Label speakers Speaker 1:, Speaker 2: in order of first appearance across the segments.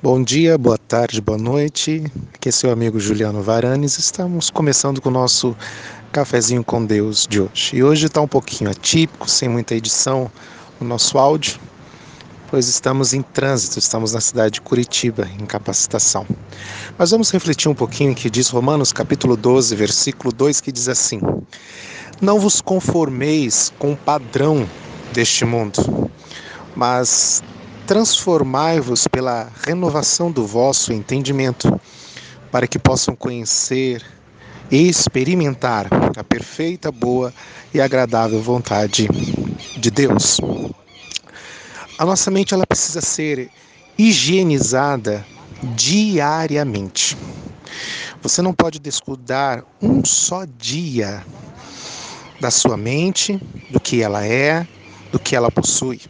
Speaker 1: Bom dia, boa tarde, boa noite. Aqui é seu amigo Juliano Varanes. Estamos começando com o nosso cafezinho com Deus de hoje. E hoje está um pouquinho atípico, sem muita edição, o nosso áudio, pois estamos em trânsito, estamos na cidade de Curitiba, em capacitação. Mas vamos refletir um pouquinho que diz Romanos capítulo 12, versículo 2, que diz assim: Não vos conformeis com o padrão deste mundo, mas transformai-vos pela renovação do vosso entendimento, para que possam conhecer e experimentar a perfeita, boa e agradável vontade de Deus. A nossa mente ela precisa ser higienizada diariamente. Você não pode descuidar um só dia da sua mente, do que ela é, do que ela possui.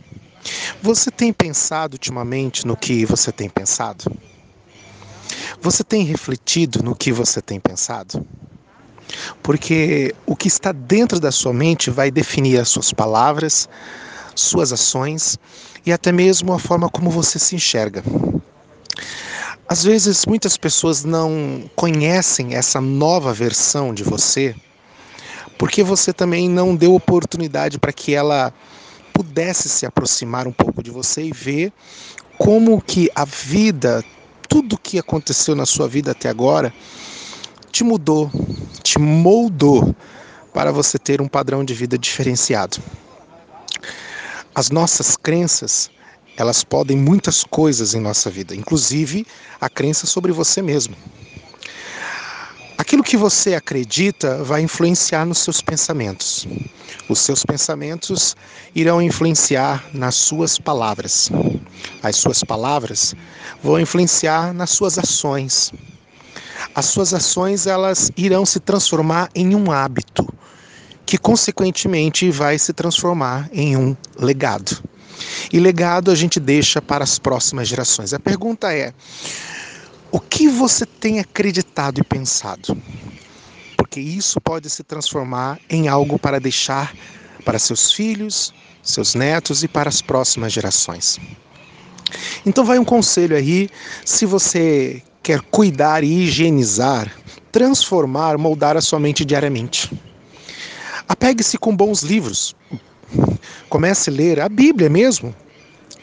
Speaker 1: Você tem pensado ultimamente no que você tem pensado? Você tem refletido no que você tem pensado? Porque o que está dentro da sua mente vai definir as suas palavras, suas ações e até mesmo a forma como você se enxerga. Às vezes, muitas pessoas não conhecem essa nova versão de você porque você também não deu oportunidade para que ela pudesse se aproximar um pouco de você e ver como que a vida, tudo que aconteceu na sua vida até agora, te mudou, te moldou para você ter um padrão de vida diferenciado. As nossas crenças, elas podem muitas coisas em nossa vida, inclusive a crença sobre você mesmo. Aquilo que você acredita vai influenciar nos seus pensamentos. Os seus pensamentos irão influenciar nas suas palavras. As suas palavras vão influenciar nas suas ações. As suas ações elas irão se transformar em um hábito, que consequentemente vai se transformar em um legado. E legado a gente deixa para as próximas gerações. A pergunta é: o que você tem acreditado e pensado? Porque isso pode se transformar em algo para deixar para seus filhos, seus netos e para as próximas gerações. Então vai um conselho aí, se você quer cuidar e higienizar, transformar, moldar a sua mente diariamente. Apegue-se com bons livros. Comece a ler a Bíblia mesmo,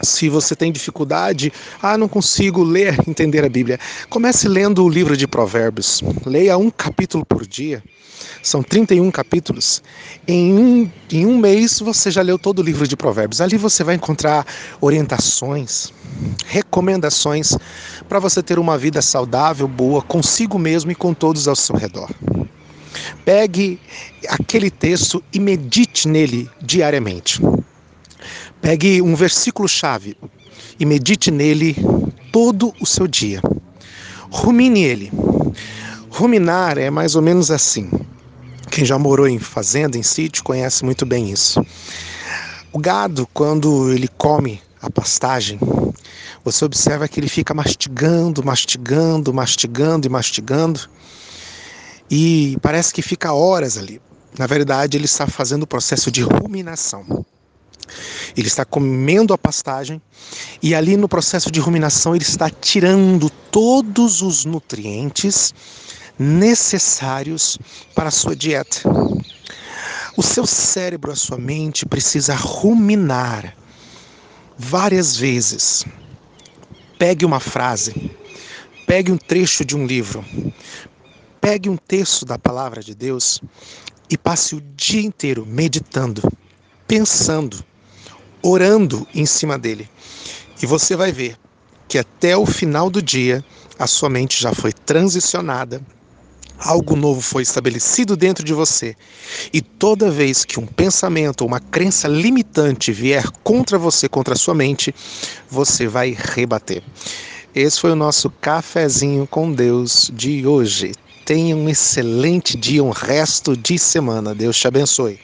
Speaker 1: se você tem dificuldade, ah, não consigo ler, entender a Bíblia, comece lendo o livro de Provérbios. Leia um capítulo por dia. São 31 capítulos. Em um, em um mês você já leu todo o livro de Provérbios. Ali você vai encontrar orientações, recomendações para você ter uma vida saudável, boa, consigo mesmo e com todos ao seu redor. Pegue aquele texto e medite nele diariamente. Pegue um versículo-chave e medite nele todo o seu dia. Rumine ele. Ruminar é mais ou menos assim. Quem já morou em fazenda, em sítio, conhece muito bem isso. O gado, quando ele come a pastagem, você observa que ele fica mastigando, mastigando, mastigando e mastigando. E parece que fica horas ali. Na verdade, ele está fazendo o processo de ruminação. Ele está comendo a pastagem e ali no processo de ruminação ele está tirando todos os nutrientes necessários para a sua dieta. O seu cérebro, a sua mente precisa ruminar várias vezes. Pegue uma frase, pegue um trecho de um livro, pegue um texto da palavra de Deus e passe o dia inteiro meditando, pensando orando em cima dele. E você vai ver que até o final do dia a sua mente já foi transicionada, algo novo foi estabelecido dentro de você. E toda vez que um pensamento ou uma crença limitante vier contra você, contra a sua mente, você vai rebater. Esse foi o nosso cafezinho com Deus de hoje. Tenha um excelente dia, um resto de semana. Deus te abençoe.